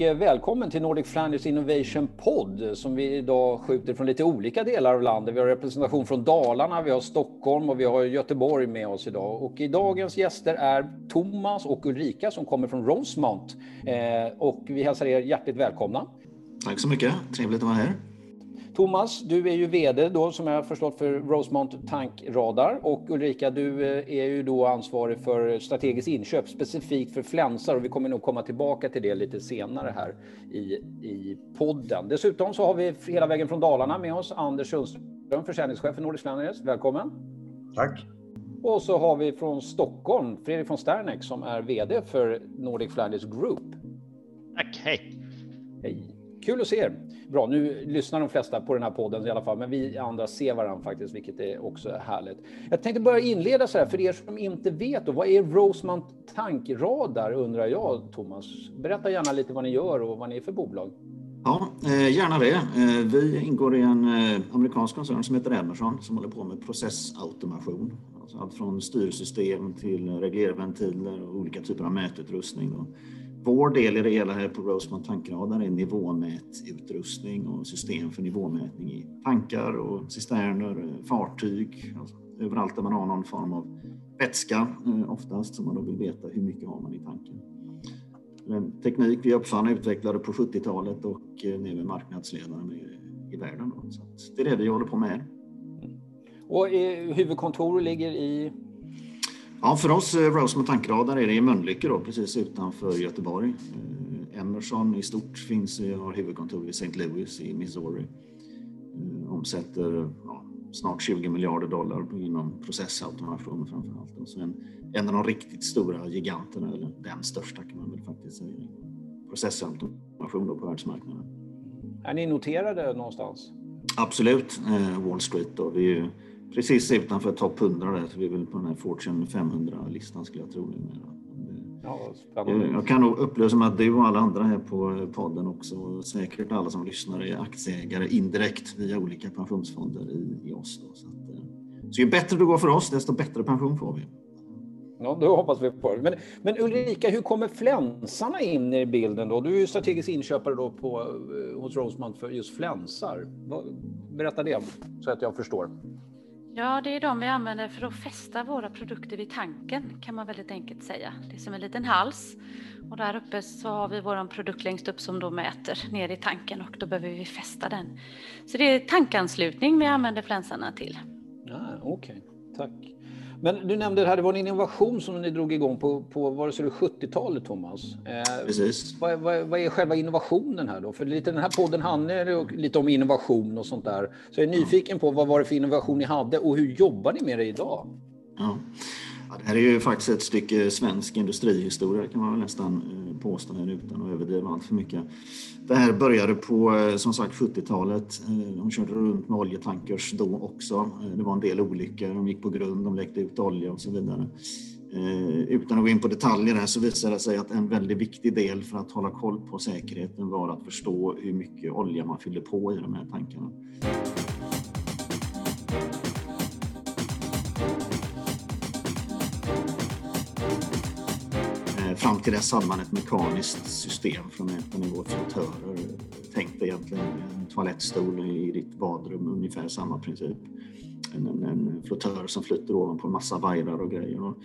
Och välkommen till Nordic Flanders Innovation Pod som vi idag skjuter från lite olika delar av landet. Vi har representation från Dalarna, vi har Stockholm och vi har Göteborg med oss idag. Och i dagens gäster är Thomas och Ulrika som kommer från Rosemount. Eh, och vi hälsar er hjärtligt välkomna. Tack så mycket, trevligt att vara här. Thomas, du är ju VD då som jag har förstått för Rosemount Tankradar och Ulrika, du eh, är ju då ansvarig för strategiskt inköp specifikt för flänsar och vi kommer nog komma tillbaka till det lite senare här i, i podden. Dessutom så har vi hela vägen från Dalarna med oss Anders Sundström, försäljningschef för Nordic Flanders. Välkommen! Tack! Och så har vi från Stockholm Fredrik von Sterneck som är VD för Nordic Flanders Group. Tack, hej! Hej! Kul att se er. Bra, nu lyssnar de flesta på den här podden i alla fall, men vi andra ser varandra faktiskt, vilket är också härligt. Jag tänkte börja inleda så här, för er som inte vet, då, vad är Rosemont tankradar undrar jag, Thomas? Berätta gärna lite vad ni gör och vad ni är för bolag. Ja, eh, gärna det. Eh, vi ingår i en eh, amerikansk koncern som heter Emerson som håller på med processautomation. Alltså allt från styrsystem till reglerventiler och olika typer av mätutrustning vår del i det hela här på Rosemont tankradar är nivåmätutrustning och system för nivåmätning i tankar och cisterner, eh, fartyg, alltså överallt där man har någon form av vätska eh, oftast som man då vill veta hur mycket har man i tanken. En teknik vi uppfann och utvecklade på 70-talet och eh, nu är marknadsledare med i världen. Då. Så det är det vi håller på med. Mm. Och huvudkontor ligger i? Ja, för oss Rosemont tankradar är det i Mölnlycke då, precis utanför Göteborg. Emerson i stort finns har huvudkontor i St. Louis i Missouri. Omsätter ja, snart 20 miljarder dollar inom processautomation framför allt. Och så en, en av de riktigt stora giganterna, eller den största kan man väl faktiskt säga, processautomation då på världsmarknaden. Är ni noterade någonstans? Absolut, Wall Street då. Vi är precis utanför topp 100 där, så vi är väl på den här Fortune 500-listan skulle jag tro numera. Ja, jag kan nog upplysa med att du och alla andra här på podden också, och säkert alla som lyssnar, är aktieägare indirekt via olika pensionsfonder i, i oss. Då. Så, att, så ju bättre det går för oss, desto bättre pension får vi. Ja, då hoppas vi på det. Men, men Ulrika, hur kommer flänsarna in i bilden då? Du är ju strategisk inköpare då på, hos Rosemount för just flänsar. Berätta det så att jag förstår. Ja, det är de vi använder för att fästa våra produkter vid tanken kan man väldigt enkelt säga. Det är som en liten hals och där uppe så har vi vår produkt längst upp som då mäter ner i tanken och då behöver vi fästa den. Så det är tankanslutning vi använder flänsarna till. Ah, Okej, okay. tack. Men du nämnde det här, det var en innovation som ni drog igång på, på var det 70-talet, Thomas? Eh, Precis. Vad, vad, vad, är själva innovationen här då? För lite, den här podden handlar lite om innovation och sånt där. Så jag är nyfiken på vad var det för innovation ni hade och hur jobbar ni med det idag? Ja. Ja, det här är ju faktiskt ett stycke svensk industrihistoria kan man väl nästan eh, påstå här utan att överdriva allt för mycket. Det här började på eh, som sagt 70-talet. Eh, de körde runt med oljetankers då också. Det var en del olyckor, de gick på grund, de läckte ut olja och så vidare. Utan att gå in på detaljer här så visade det sig att en väldigt viktig del för att hålla koll på säkerheten var att förstå hur mycket olja man fyllde på i de här tankarna. Fram till dess hade man ett mekaniskt system från en mäta nivå flottörer. Tänk dig egentligen en toalettstol i ditt badrum, ungefär samma princip. En, en, en flottör som flyter ovanpå en massa vajrar och grejer. Och,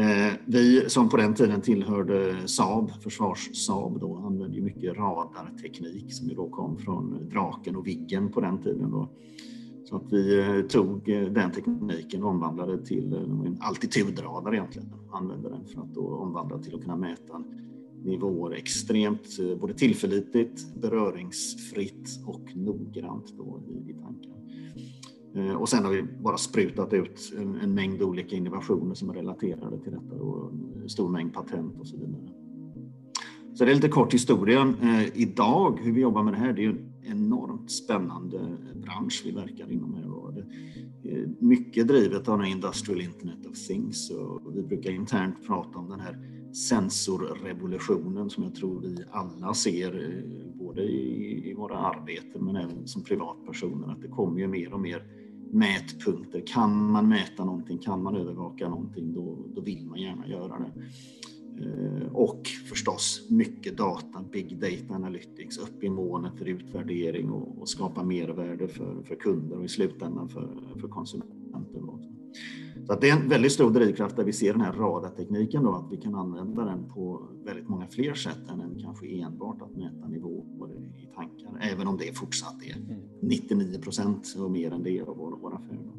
eh, vi som på den tiden tillhörde Saab, försvars-Saab, då, använde ju mycket radarteknik som ju då kom från Draken och Viggen på den tiden. Då. Så att vi eh, tog eh, den tekniken och omvandlade till eh, en altitudradar egentligen. Använde den för att då omvandla till att kunna mäta nivåer extremt både tillförlitligt, beröringsfritt och noggrant då i, i tanken. Och sen har vi bara sprutat ut en, en, mängd olika innovationer som är relaterade till detta då, en stor mängd patent och så vidare. Så det är lite kort historien. Eh, idag, hur vi jobbar med det här, det är ju en enormt spännande bransch vi verkar inom här och mycket drivet av den Industrial Internet of Things och vi brukar internt prata om den här sensorrevolutionen som jag tror vi alla ser eh, både i, i våra arbeten men även som privatpersoner att det kommer ju mer och mer mätpunkter. Kan man mäta någonting, kan man övervaka någonting, då, då vill man gärna göra det. Eh, och förstås mycket data, big data analytics upp i molnet för utvärdering och, och skapa mervärde för, för kunder och i slutändan för, för konsumenter. Så det är en väldigt stor drivkraft där vi ser den här radartekniken då, att vi kan använda den på väldigt många fler sätt än kanske enbart att mäta nivåer i tankar, även om det fortsatt är 99 mm. procent och mer än det av vår, vår affär.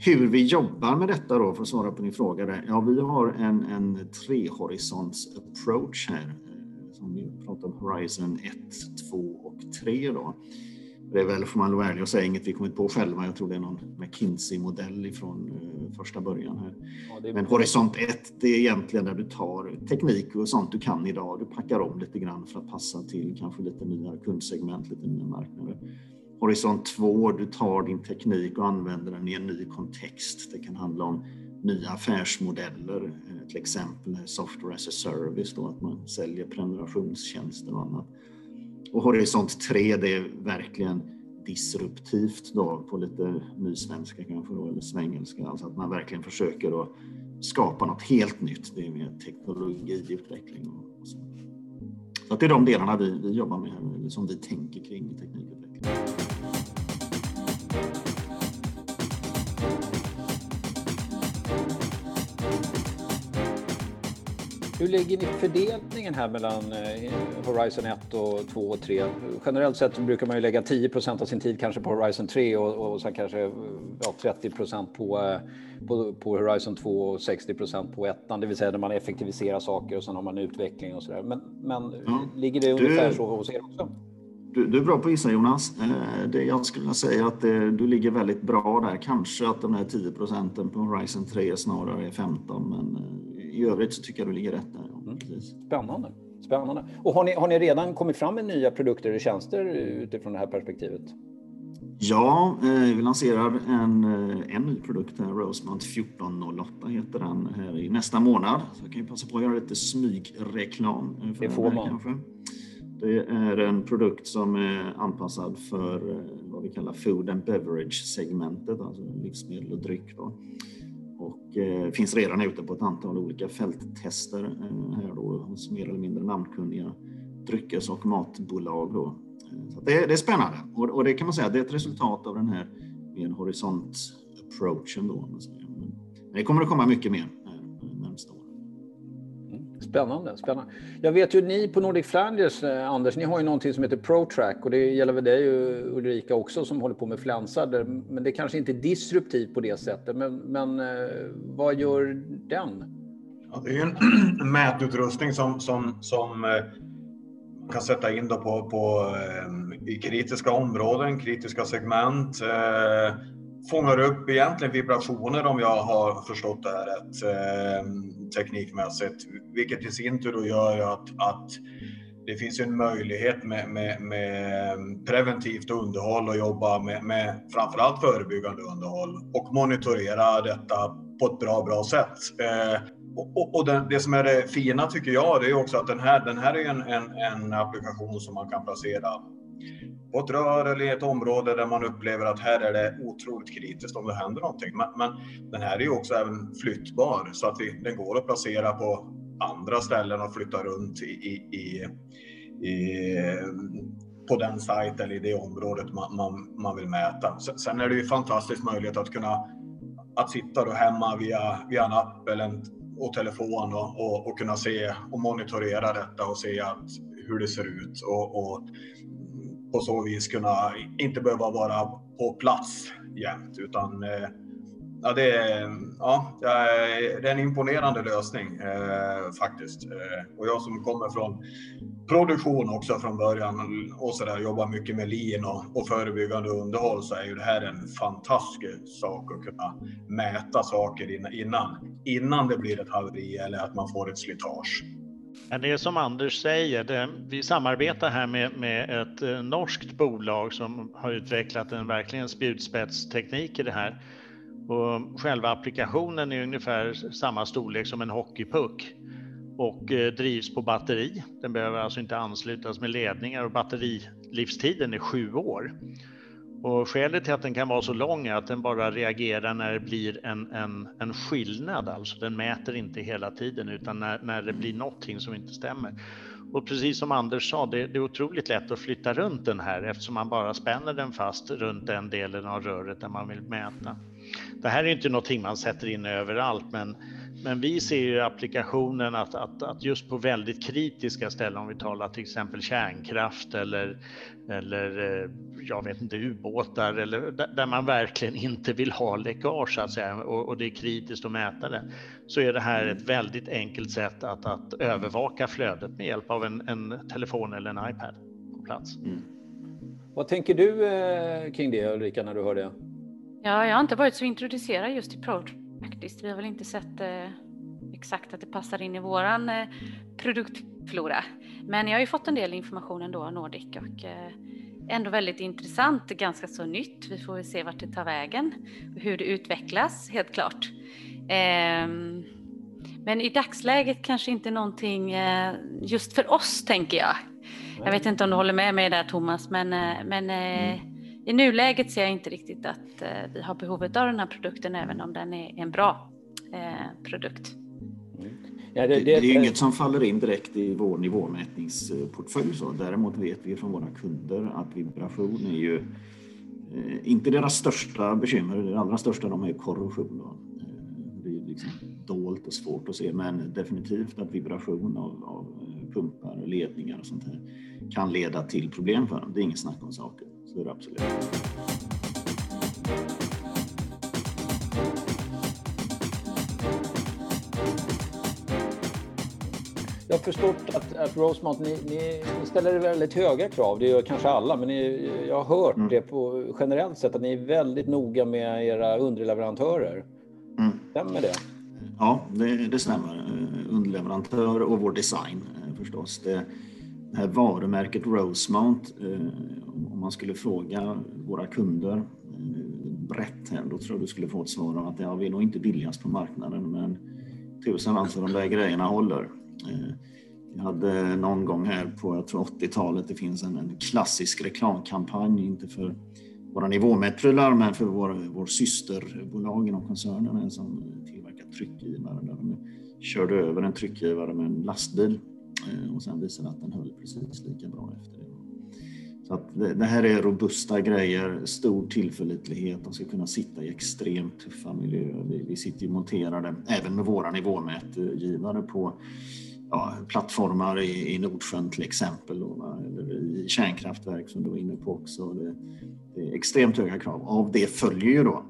Hur vi jobbar med detta då, för att svara på din fråga. Där. Ja, vi har en, en trehorisonts approach här. Eh, som vi pratar om Horizon 1, 2 och 3 då. Det är väl, får man vara ärlig och säga, inget vi kommit på själva. Jag tror det är någon McKinsey-modell ifrån uh, första början här. Ja, Men Horisont 1, det är egentligen där du tar teknik och sånt du kan idag. Du packar om lite grann för att passa till kanske lite nya kundsegment, lite nya marknader. Horisont 2, du tar din teknik och använder den i en ny kontext. Det kan handla om nya affärsmodeller, eh, till exempel software as a service, då, att man säljer prenumerationstjänster och annat. Och Horisont 3, det är verkligen disruptivt då, på lite nysvenska kanske då, eller svengelska, alltså att man verkligen försöker då skapa något helt nytt. Det är mer teknologiutveckling och, och så. Så att det är de delarna vi, vi jobbar med, som vi tänker kring teknikutveckling. Hur lägger ni fördelningen här mellan eh, Horizon 1 och 2 och 3? Generellt sett brukar man ju lägga 10% av sin tid kanske på Horizon 3 och, och sen kanske ja, 30 på, eh, på, på Horizon 2 och 60% på 1. Det vill säga när man effektiviserar saker och sen har man utveckling och sådär. Men, men ja. ligger det ungefär du, så hos er också? Du, du, är bra på att gissa Jonas. Eh, det, jag skulle säga att det, du ligger väldigt bra där. Kanske att de här 10 procenten på Horizon 3 snarare är 15 men i övrigt så tycker jag du ligger rätt där. Mm. Spännande. Spännande. Och har ni, har ni redan kommit fram med nya produkter eller tjänster utifrån det här perspektivet? Ja, eh, vi lanserar en, eh, en ny produkt, här, Rosemount 1408 heter den, här i nästa månad. Så jag kan ju passa på att göra lite smygreklam. För det får man. Kanske. Det är en produkt som är anpassad för eh, vad vi kallar food and beverage segmentet, alltså livsmedel och dryck. Då och eh, finns redan ute på ett antal olika fälttester eh, här då hos mer eller mindre namnkunniga dryckes och matbolag. Då. Eh, så det, det, är spännande och, och, det kan man säga det är ett resultat av den här mer horisont-approachen. Då, Men det kommer att komma mycket mer Spännande, spännande. Jag vet ju ni på Nordic Flanders, eh, Anders, ni har ju någonting som heter ProTrack och det gäller väl dig Ulrika också som håller på med flänsar. Men det kanske inte är disruptivt på det sättet. Men, men eh, vad gör den? Ja, det är en mätutrustning som, som, som man kan sätta in då på, på, i kritiska områden, kritiska segment. Fångar upp egentligen vibrationer om jag har förstått det här rätt eh, teknikmässigt, vilket i sin tur då gör att, att det finns en möjlighet med, med, med preventivt underhåll och jobba med, med framförallt förebyggande underhåll och monitorera detta på ett bra, bra sätt. Eh, och, och det, det, som är det fina tycker jag, det är också att den här, den här är en, en, en applikation som man kan placera på ett rör eller i ett område där man upplever att här är det otroligt kritiskt om det händer någonting. Men, men den här är ju också även flyttbar så att vi, den går att placera på andra ställen och flytta runt i, i, i, i på den sajt eller i det området man, man, man vill mäta. Sen är det ju fantastisk möjlighet att kunna att sitta då hemma via, via en app eller en, och telefon och, och, och, kunna se och monitorera detta och se att, hur det ser ut och, och på så vis kunna inte behöva vara på plats jämt utan eh, ja, det, är, ja, det är en imponerande lösning eh, faktiskt. Eh, och jag som kommer från produktion också från början och så där, jobbar mycket med lin och, och förebyggande underhåll så är ju det här en fantastisk sak att kunna mäta saker innan, innan det blir ett haveri eller att man får ett slitage. Det är som Anders säger, det, vi samarbetar här med, med ett eh, norskt bolag som har utvecklat en verkligen spjutspetsteknik i det här. Och själva applikationen är ungefär samma storlek som en hockeypuck och eh, drivs på batteri. Den behöver alltså inte anslutas med ledningar och batterilivstiden är sju år. Och skälet till att den kan vara så lång är att den bara reagerar när det blir en, en, en skillnad, alltså den mäter inte hela tiden utan när, när det blir någonting som inte stämmer. Och precis som Anders sa, det, det, är otroligt lätt att flytta runt den här eftersom man bara spänner den fast runt den delen av röret där man vill mäta. Det här är inte någonting man sätter in överallt, men men vi ser ju applikationen att, att, att, just på väldigt kritiska ställen, om vi talar till exempel kärnkraft eller, eller eh, jag vet inte, ubåtar, eller där man verkligen inte vill ha läckage så att säga, och, och, det är kritiskt att mäta det, så är det här ett väldigt enkelt sätt att, att övervaka flödet med hjälp av en, en telefon eller en iPad på plats. Mm. Vad tänker du eh, kring det Ulrika när du hör det? Ja, jag har inte varit så introducerad just i Pro faktiskt. Vi har väl inte sett eh, exakt att det passar in i våran eh, produktflora. Men jag har ju fått en del information ändå av Nordic och eh, ändå väldigt intressant, ganska så nytt. Vi får väl se vart det tar vägen och hur det utvecklas, helt klart. Ehm, men i dagsläget kanske inte någonting eh, just för oss, tänker jag. Jag vet inte om du håller med mig där, Thomas, men, eh, men eh, mm i nuläget ser jag inte riktigt att vi har behovet av den här produkten även om den är en bra produkt. Ja, det, det, det, är ju inget som faller in direkt i vår nivåmätningsportfölj. Så. Däremot vet vi från våra kunder att vibration är ju eh, inte deras största bekymmer. Det allra största de är korrosion. Då. Det är liksom dolt och svårt att se men definitivt att vibration av, av pumpar och ledningar och sånt här kan leda till problem för dem. Det är inget snack om saken. Så är det absolut. Förstått att, att Rosemont, ni, ni, ni, ställer väldigt höga krav. Det gör kanske alla, men ni, jag har hört mm. det på generellt sett att ni är väldigt noga med era underleverantörer. Mm. Stämmer det? Ja, det, det stämmer. Eh, underleverantör och vår design eh, förstås. Det, det här varumärket Rosemount, eh, om man skulle fråga våra kunder brett här, då tror jag du skulle få ett svar av att ja, vi är nog inte billigast på marknaden, men tusen alltså de där grejerna håller. Jag vi hade någon gång här på, jag tror 80-talet, det finns en, en klassisk reklamkampanj, inte för våra nivåmätprylar, men för vår, vår systerbolag inom koncernen som tillverkar tryckgivare, där de körde över en tryckgivare med en lastbil eh, och sen visade att den höll precis lika bra efter det. Så att det, det här är robusta grejer, stor tillförlitlighet, de ska kunna sitta i extremt tuffa miljöer. Vi, vi sitter ju monterade, även med våra nivåmätgivare, på ja, plattformar i, i Nordsjön till exempel, då, eller i kärnkraftverk som du var inne på också. Det, det är extremt höga krav. Av det följer ju då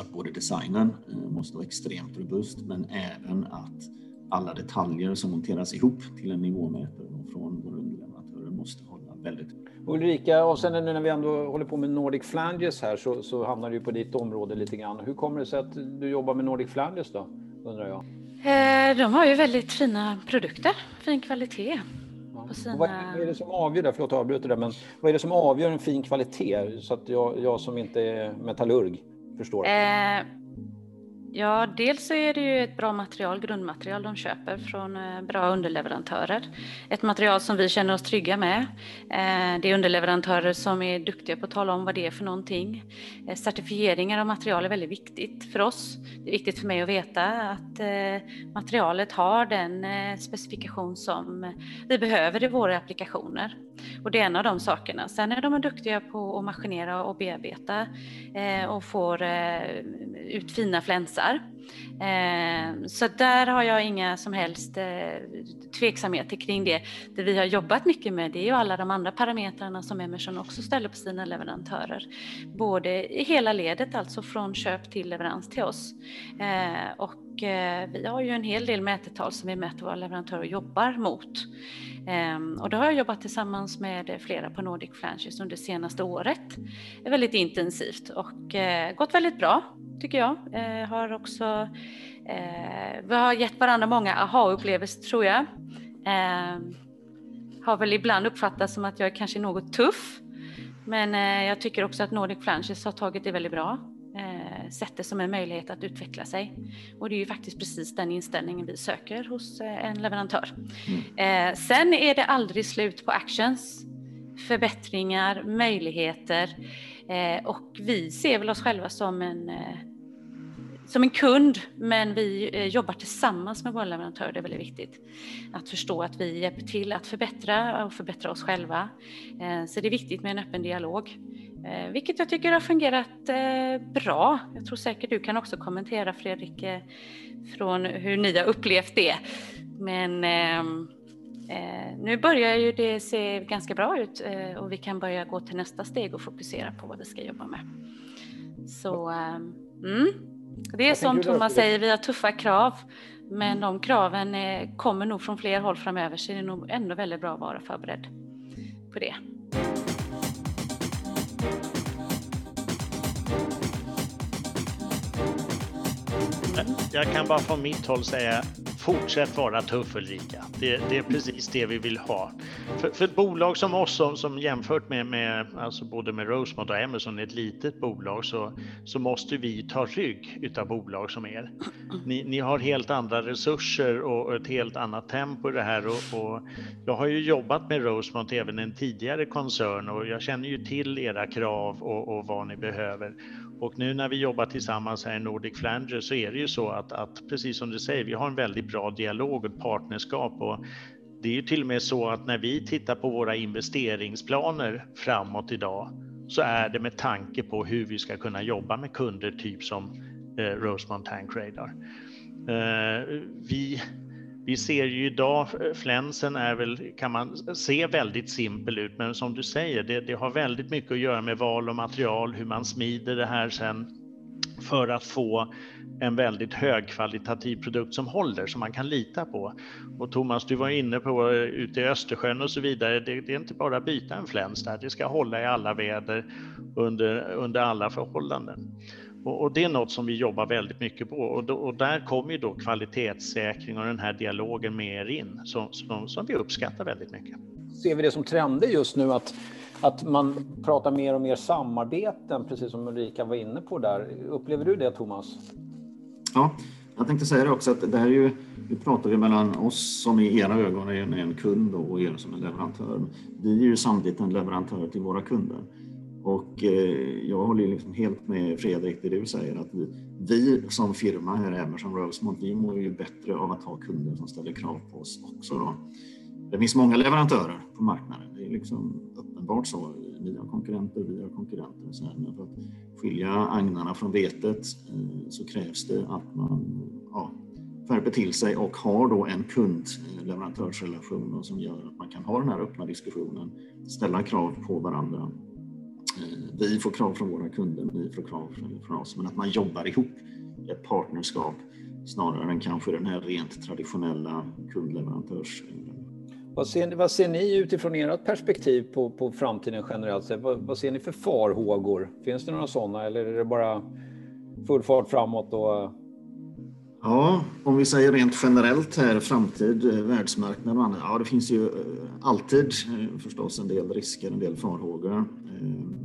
att både designen eh, måste vara extremt robust, men även att alla detaljer som monteras ihop till en nivåmätare från våra underleverantörer måste hålla väldigt Ulrika, och sen nu när vi ändå håller på med Nordic Flanges här så, så hamnar du på ditt område lite grann. Hur kommer det sig att du jobbar med Nordic Flanges då, undrar jag? Eh, de har ju väldigt fina produkter, fin kvalitet. Sina... Vad är det som avgör, förlåt jag avbryter det, men vad är det som avgör en fin kvalitet så att jag, jag som inte är metallurg förstår? Eh, Ja, dels så är det ju ett bra material, grundmaterial de köper från eh, bra underleverantörer. Ett material som vi känner oss trygga med. Eh, det är underleverantörer som är duktiga på att tala om vad det är för någonting. Eh, certifieringar av material är väldigt viktigt för oss. Det är viktigt för mig att veta att materialet har den specifikation som vi behöver i våra applikationer. Och det är en av de sakerna. Sen är de duktiga på att maskinera och bearbeta och får ut fina flänsar hästar. Eh, så där har jag inga som helst eh, tveksamheter kring det. Det vi har jobbat mycket med det är ju alla de andra parametrarna som Emerson också ställer på sina leverantörer. Både i hela ledet, alltså från köp till leverans till oss. Eh, och eh, vi har ju en hel del mätetal som vi mäter våra leverantörer jobbar mot. Eh, och då har jag jobbat tillsammans med flera på Nordic Franchise under senaste året. Väldigt intensivt och eh, gått väldigt bra tycker jag. Har också Eh, vi har gett varandra många aha-upplevelser tror jag. Eh, har väl ibland uppfattats som att jag är kanske något tuff. Men eh, jag tycker också att Nordic Flanges har tagit det väldigt bra. Eh, sett det som en möjlighet att utveckla sig. Och det är ju faktiskt precis den inställningen vi söker hos eh, en leverantör. Mm. Eh, sen är det aldrig slut på actions, förbättringar, möjligheter eh, Eh, och vi ser väl oss själva som en eh, som en kund, men vi eh, jobbar tillsammans med våra leverantörer. Det är väldigt viktigt att förstå att vi hjälper till att förbättra och förbättra oss själva. Eh, så det är viktigt med en öppen dialog, eh, vilket jag tycker har fungerat eh, bra. Jag tror säkert du kan också kommentera Fredrik från hur ni har upplevt det. Men ehm, ehm, nu börjar ju det se ganska bra ut och vi kan börja gå till nästa steg och fokusera på vad vi ska jobba med. Så mm. Det är som Thomas säger, vi har tuffa krav. Men de kraven är, kommer nog från fler håll framöver så det är nog ändå väldigt bra att vara förberedd på det. Jag kan bara från mitt håll säga fortsätt vara tuff Ulrika. Det, det, är precis det vi vill ha. För, för ett bolag som oss som, som jämfört med, med alltså både med Rosemont och Amazon, ett litet bolag, så, så måste vi ta rygg utav bolag som er. Ni, ni har helt andra resurser och ett helt annat tempo i det här. Och, och jag har ju jobbat med Rosemont även en tidigare koncern och jag känner ju till era krav och, och vad ni behöver. Och nu när vi jobbar tillsammans här i Nordic Flanger så är det ju så att, att precis som du säger, vi har en väldigt bra dialog och partnerskap och det är ju till och med så att när vi tittar på våra investeringsplaner framåt idag så är det med tanke på hur vi ska kunna jobba med kunder typ som eh, Rosemont Tank Radar. Eh, vi vi ser ju idag, eh, flänsen är väl, kan man se väldigt simpel ut, men som du säger, det, det, har väldigt mycket att göra med val och material, hur man smider det här sen för att få en väldigt högkvalitativ produkt som håller, som man kan lita på. Och Thomas, du var inne på eh, ute i Östersjön och så vidare, det, det är inte bara att byta en fläns där, det ska hålla i alla väder under, under alla förhållanden. Och, och, det är något som vi jobbar väldigt mycket på och, då, och där kommer ju då kvalitetssäkring och den här dialogen med er in som, som, som vi uppskattar väldigt mycket. Ser vi det som trender just nu att, att man pratar mer och mer samarbeten, precis som Ulrika var inne på där. Upplever du det Thomas? Ja, jag tänkte säga det också att det här är ju, nu pratar vi mellan oss som i era ögon är en, en kund och er som en leverantör. Vi är ju samtidigt en leverantör till våra kunder. Och eh, jag håller liksom helt med Fredrik det du säger att vi, vi som firma här, även som Rosemont, vi mår ju bättre av att ha kunder som ställer krav på oss också. Då. Det finns många leverantörer på marknaden. Det är liksom uppenbart så. Ni har konkurrenter, vi har konkurrenter. Så här. Men för att skilja agnarna från vetet eh, så krävs det att man ja, skärper till sig och har då en kund-leverantörsrelation som gör att man kan ha den här öppna diskussionen, ställa krav på varandra vi får krav från våra kunder, ni får krav från oss, men att man jobbar ihop i ett partnerskap snarare än kanske den här rent traditionella kundleverantörs... Vad ser, vad ser ni utifrån ert perspektiv på, på framtiden generellt sett? Vad, vad, ser ni för farhågor? Finns det några sådana eller är det bara full fart framåt? Och... Ja, om vi säger rent generellt här, framtid, eh, världsmarknad och annat. Ja, det finns ju eh, alltid förstås en del risker, en del farhågor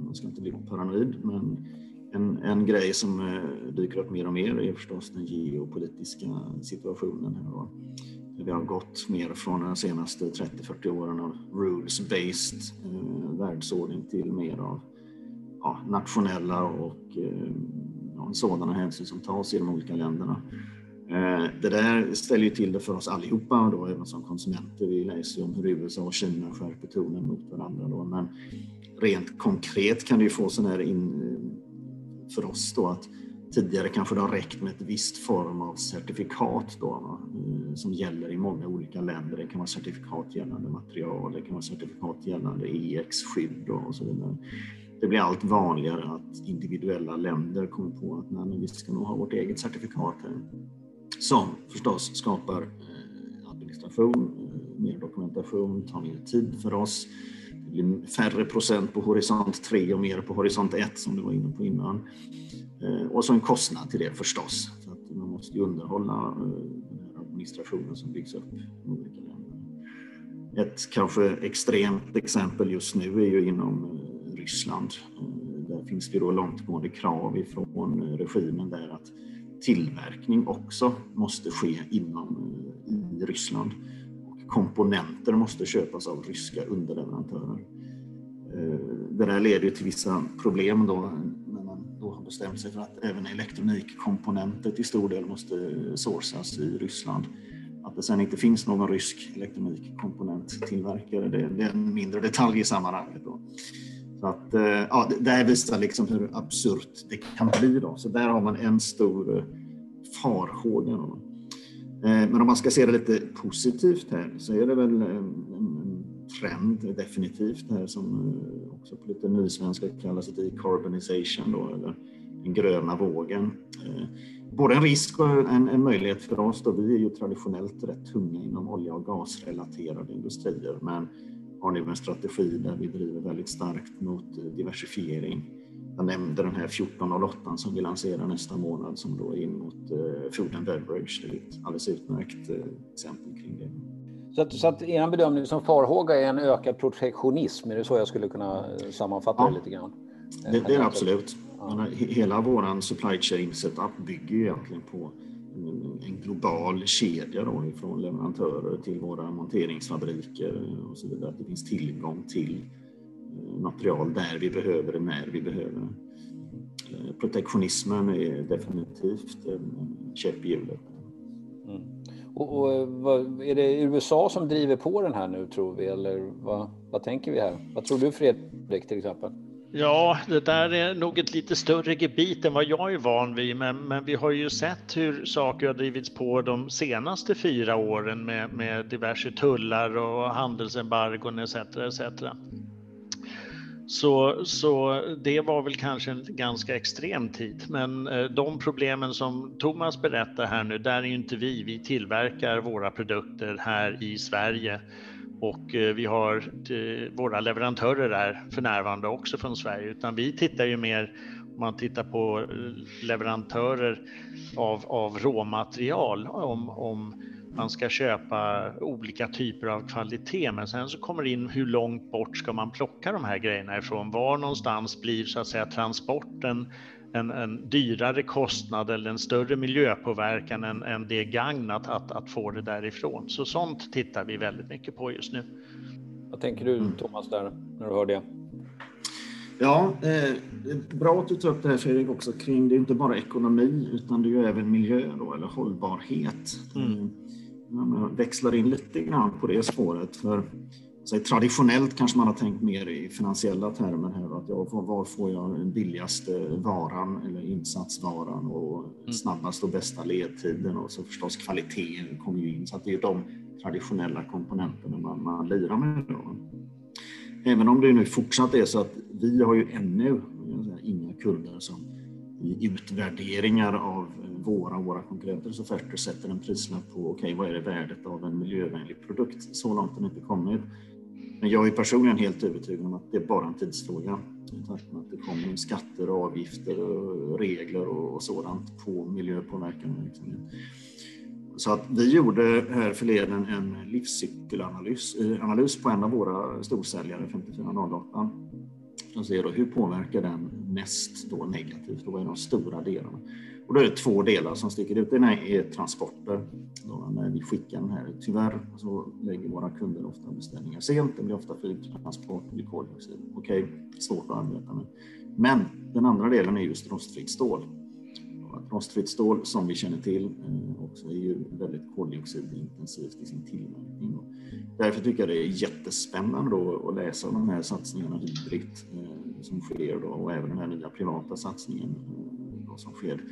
man ska inte bli paranoid, men en, en grej som eh, dyker upp mer och mer är förstås den geopolitiska situationen. Här då. Vi har gått mer från de senaste 30-40 åren av rules-based eh, världsordning till mer av ja, nationella och eh, sådana hänsyn som tas i de olika länderna. Eh, det där ställer ju till det för oss allihopa, då, även som konsumenter. Vi läser ju om hur USA och Kina skärper tonen mot varandra. Då, men rent konkret kan det ju få sån här in, eh, för oss då att tidigare kanske det har räckt med ett visst form av certifikat då, eh, som gäller i många olika länder. Det kan vara certifikat gällande material, det kan vara certifikat gällande EX-skydd och så vidare. Det blir allt vanligare att individuella länder kommer på att nej, men vi ska nog ha vårt eget certifikat här. Som förstås skapar eh, administration, eh, mer dokumentation, tar mer tid för oss det blir färre procent på horisont 3 och mer på horisont 1 som du var inne på innan. Eh, och så en kostnad till det förstås. Så att man måste ju underhålla den här administrationen som byggs upp i olika länder. Ett kanske extremt exempel just nu är ju inom Ryssland. Där finns det då långtgående krav ifrån regimen där att tillverkning också måste ske inom eh, i Ryssland. Och komponenter måste köpas av ryska underleverantörer. Eh, det där leder till vissa problem då då har bestämt sig för att även elektronikkomponenter till stor del måste eh, sourcas i Ryssland. Att det sen inte finns någon rysk elektronikkomponenttillverkare, det, det är en mindre detalj i sammanhanget. Då. Så att, eh, ja, det här visar liksom hur absurt det kan bli. Då. Så där har man en stor eh, farhåga. Då. Eh, men om man ska se det lite positivt här så är det väl en trend definitivt här som också på lite nysvenska kallas decarbonization då, eller den gröna vågen. Både en risk och en, en möjlighet för oss då vi är ju traditionellt rätt tunga inom olja och gasrelaterade industrier men har nu en strategi där vi driver väldigt starkt mot diversifiering. Jag nämnde den här 1408 som vi lanserar nästa månad som då är in mot eh, food and beverage. Det är ett alldeles utmärkt eh, exempel kring det. Så att, så att er bedömning som farhåga är en ökad protektionism, är det så jag skulle kunna eh, sammanfatta ja, det lite grann? Det, det är absolut. Ja. Hela vår supply chain setup bygger egentligen på en global kedja då, från leverantörer till våra monteringsfabriker och så vidare. Att det finns tillgång till eh, material där vi behöver det, när vi behöver det. Eh, protektionismen är definitivt en käpp i hjulet. Mm. Och, och eh, vad, är det USA som driver på den här nu tror vi eller vad, vad tänker vi här? Vad tror du Fredrik till exempel? Ja, det där är nog ett lite större gebit än vad jag är van vid, men, men vi har ju sett hur saker har drivits på de senaste fyra åren med, med diverse tullar och handelsembargon etc. etc. Så, så det var väl kanske en ganska extrem tid, men eh, de problemen som Thomas berättar här nu, där är ju inte vi. Vi tillverkar våra produkter här i Sverige och eh, vi har eh, våra leverantörer där för närvarande också från Sverige, utan vi tittar ju mer om man tittar på eh, leverantörer av, av råmaterial, om, om man ska köpa olika typer av kvalitet, men sen så kommer det in hur långt bort ska man plocka de här grejerna ifrån? Var någonstans blir så att säga transporten en, en dyrare kostnad eller en större miljöpåverkan än, än det gagn att, att, få det därifrån. Så sånt tittar vi väldigt mycket på just nu. Vad tänker du mm. Thomas där när du hör det? Ja, eh, bra att du tar upp det här Fredrik också kring det är inte bara ekonomi utan det är ju även miljö då, eller hållbarhet. Mm. Man växlar in lite grann på det spåret för så traditionellt kanske man har tänkt mer i finansiella termer här. Att ja, var får jag den billigaste varan eller insatsvaran och mm. snabbast och bästa ledtiden och så förstås kvaliteten kommer ju in. Så det är de traditionella komponenterna man, man lirar med. Då. Även om det nu fortsatt är så att vi har ju ännu säga, inga kunder som i utvärderingar av våra och våra konkurrenters offerter sätter en prislapp på okej, okay, vad är det värdet av en miljövänlig produkt? Så långt har det inte kommit. Men jag är personligen helt övertygad om att det är bara en tidsfråga. I takt med att det kommer skatter, och avgifter, och regler och sådant på miljöpåverkan. Liksom. Så att vi gjorde här förleden en livscykelanalys eh, analys på en av våra storsäljare, 5408. som ser då hur påverkar den mest då negativt? Då vad är de stora delarna? Och då är det två delar som sticker ut. Den ena är transporter. Då när vi skickar den här, tyvärr så lägger våra kunder ofta beställningar sent. Det blir ofta flygtransport, det blir koldioxid. Okej, okay, svårt att arbeta med. Men den andra delen är just rostfritt stål. Rostfritt stål som vi känner till eh, också är ju väldigt koldioxidintensivt i sin tillverkning. Därför tycker jag det är jättespännande då att läsa om de här satsningarna Hybrid eh, som sker då, och även den här nya privata satsningen eh, då, som sker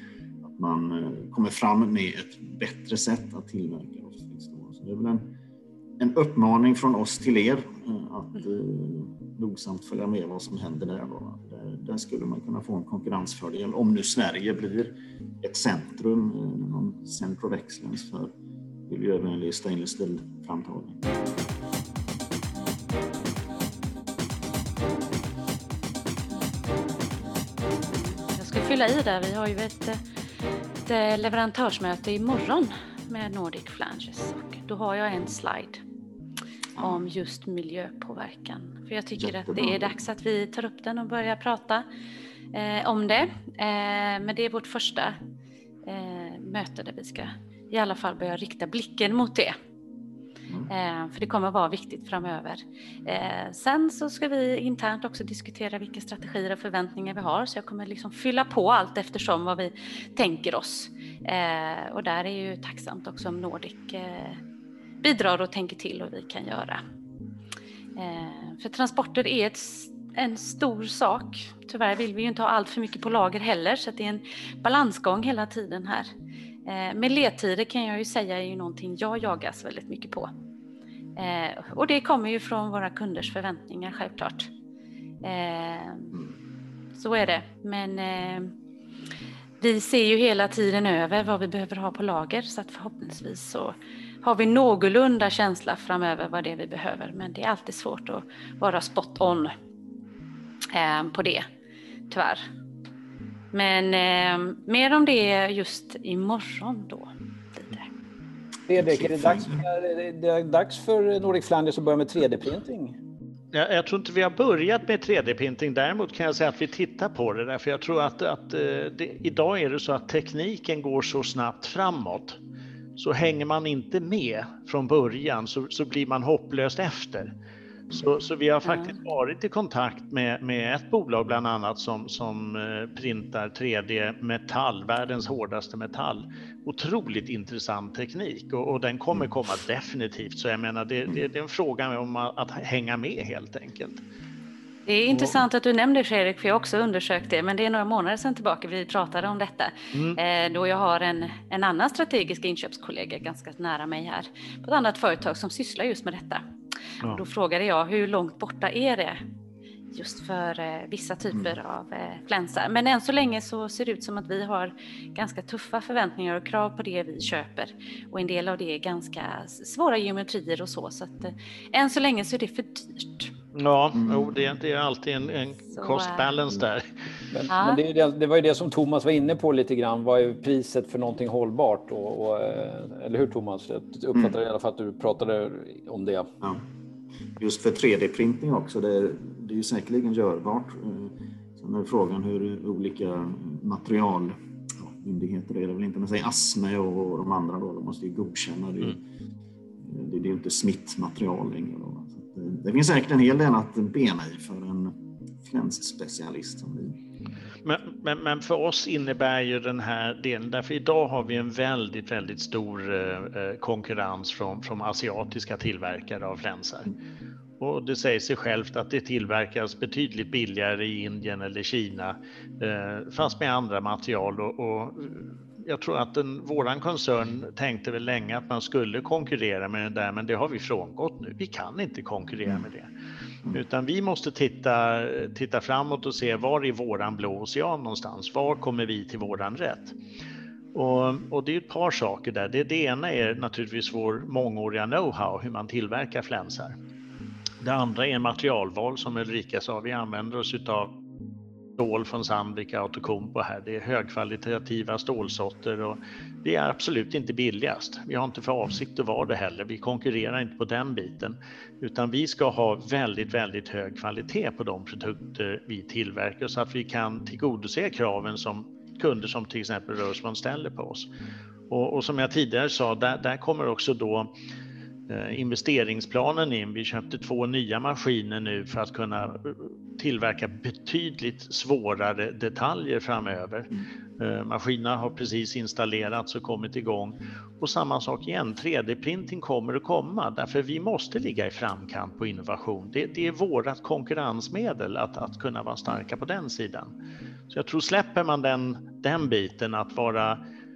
man eh, kommer fram med ett bättre sätt att tillverka rostfritt stål. Så det är väl en, en uppmaning från oss till er eh, att eh, nogsamt följa med vad som händer där, då. där. Där skulle man kunna få en konkurrensfördel om nu Sverige blir ett centrum, någon center of excellence för miljövänlig stainless steel-framtagning. Jag ska fylla i där. Vi har ju ett ett leverantörsmöte imorgon med Nordic Flanges och då har jag en slide. om just miljöpåverkan. För jag tycker Jättebra. att det är dags att vi tar upp den och börjar prata eh, om det. Eh, men det är vårt första eh, möte där vi ska i alla fall börja rikta blicken mot det. Mm. Eh, för det kommer vara viktigt framöver. Eh, sen så ska vi internt också diskutera vilka strategier och förväntningar vi har, så jag kommer liksom fylla på allt eftersom vad vi tänker oss. Eh, och där är ju tacksamt också om Nordic bidrar och tänker till och vi kan göra. För transporter är ett en stor sak. Tyvärr vill vi ju inte ha allt för mycket på lager heller, så det är en balansgång hela tiden här. Eh, ledtider kan jag ju säga är ju någonting jag jagas väldigt mycket på. Eh, och det kommer ju från våra kunders förväntningar självklart. Eh, så är det. Men eh, vi ser ju hela tiden över vad vi behöver ha på lager så att förhoppningsvis så har vi någorlunda känsla framöver vad det är vi behöver. Men det är alltid svårt att vara spot on eh, på det, tyvärr. Men eh, mer om det just imorgon då. Fredrik, är det dags, är det dags för Nordic Flanders att börja med 3D-printing? Jag, jag, tror inte vi har börjat med 3D-printing. Däremot kan jag säga att vi tittar på det där, för jag tror att, att eh, det, idag är det så att tekniken går så snabbt framåt. Så hänger man inte med från början så, så blir man hopplöst efter. Så, så vi har faktiskt varit i kontakt med, med ett bolag bland annat som, som eh, printar 3D metall, världens hårdaste metall. Otroligt intressant teknik och, och den kommer mm. komma definitivt. Så jag menar, det, det, det är en fråga om att hänga med helt enkelt. Det är intressant att du nämner Fredrik, för jag har också undersökt det, men det är några månader sedan tillbaka vi pratade om detta. Mm. Eh, då jag har en, en annan strategisk inköpskollega ganska nära mig här på ett annat företag som sysslar just med detta. Ja. Då frågade jag hur långt borta är det just för eh, vissa typer mm. av eh, flänsar. Men än så länge så ser det ut som att vi har ganska tuffa förväntningar och krav på det vi köper. Och en del av det är ganska svåra geometrier och så. Så att eh, än så länge så är det för dyrt. Ja, mm. det, är, det är alltid en, en så, cost balance där. Men, ja. men det, det, det, var ju det som Thomas var inne på lite grann. Vad är priset för någonting hållbart? Och, och eller hur Thomas? Jag uppfattade mm. i alla fall att du pratade om det. Ja just för 3D-printning också, det är, det är ju säkerligen görbart. Sen är frågan hur olika material myndigheter är det väl inte, men säg ASME och de andra då, de måste ju godkänna det. Mm. Det, det är ju inte smittmaterial längre. Då. Så det, det finns säkert en hel del att bena i för en flänsspecialist som vi. Men, men, men, för oss innebär ju den här delen, därför idag har vi en väldigt, väldigt stor eh, eh konkurrens från, från asiatiska tillverkare av flänsar. Och det säger sig självt att det tillverkas betydligt billigare i Indien eller Kina, eh, fast med andra material. Och, och jag tror att den, våran koncern tänkte väl länge att man skulle konkurrera med det där, men det har vi frångått nu. Vi kan inte konkurrera med det. Utan vi måste titta, titta framåt och se var är våran blå ocean någonstans? Var kommer vi till våran rätt? Och, och, det är ett par saker där. Det, det ena är naturligtvis vår mångåriga know-how, hur man tillverkar flänsar. Det andra är materialval som Ulrika sa, vi använder oss utav stål från Sandvik Outokumpu här. Det är högkvalitativa stålsorter och det är absolut inte billigast. Vi har inte för avsikt att vara det heller. Vi konkurrerar inte på den biten, utan vi ska ha väldigt, väldigt hög kvalitet på de produkter vi tillverkar så att vi kan tillgodose kraven som kunder som till exempel Rörsman ställer på oss. Och, och som jag tidigare sa, där, där kommer också då investeringsplanen in. Vi köpte två nya maskiner nu för att kunna eh, tillverka betydligt svårare detaljer framöver. Mm. Eh, maskinerna har precis installerats och kommit igång. Och samma sak igen, 3D-printing kommer att komma därför vi måste ligga i framkant på innovation. Det, det är vårt konkurrensmedel att, att kunna vara starka på den sidan. Så jag tror släpper man den, den biten att vara Eh,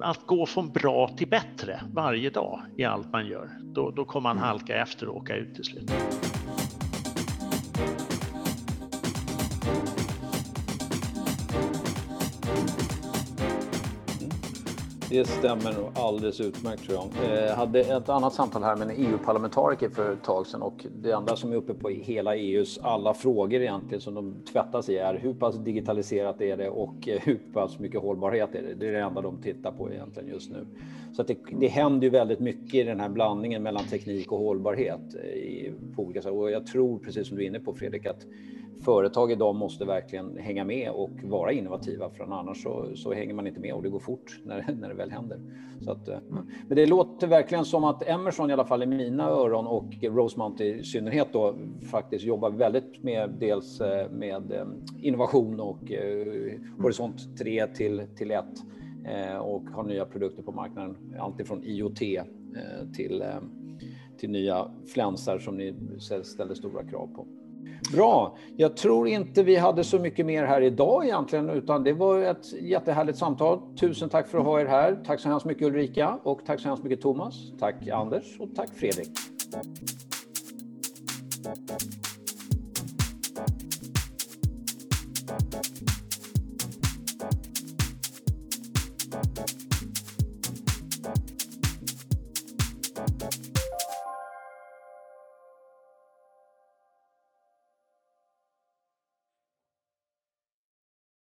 att gå från bra till bättre varje dag i allt man gör, då, då kommer man halka efter och åka ut till slut. Det stämmer nog alldeles utmärkt tror jag. Jag hade ett annat samtal här med en EU-parlamentariker för ett tag sedan och det enda som är uppe på hela EUs alla frågor egentligen som de tvättas i är hur pass digitaliserat är det och eh, hur pass mycket hållbarhet är det? Det är det enda de tittar på egentligen just nu. Så att det, det händer ju väldigt mycket i den här blandningen mellan teknik och hållbarhet eh, i, på olika sätt. Och jag tror precis som du är inne på Fredrik att företag idag måste verkligen hänga med och vara innovativa för annars så, så hänger man inte med och det går fort när, när det väl händer. Så att, eh, men det låter verkligen som att Emerson i alla fall i mina öron och Rosemount i synnerhet då faktiskt jobbar väldigt med dels eh, med eh, innovation och horisont 3 till, till 1 och har nya produkter på marknaden. Alltifrån IoT till, till nya flänsar som ni ställer stora krav på. Bra. Jag tror inte vi hade så mycket mer här idag egentligen, utan det var ett jättehärligt samtal. Tusen tack för att ha er här. Tack så hemskt mycket Ulrika och tack så hemskt mycket Thomas. Tack Anders och tack Fredrik.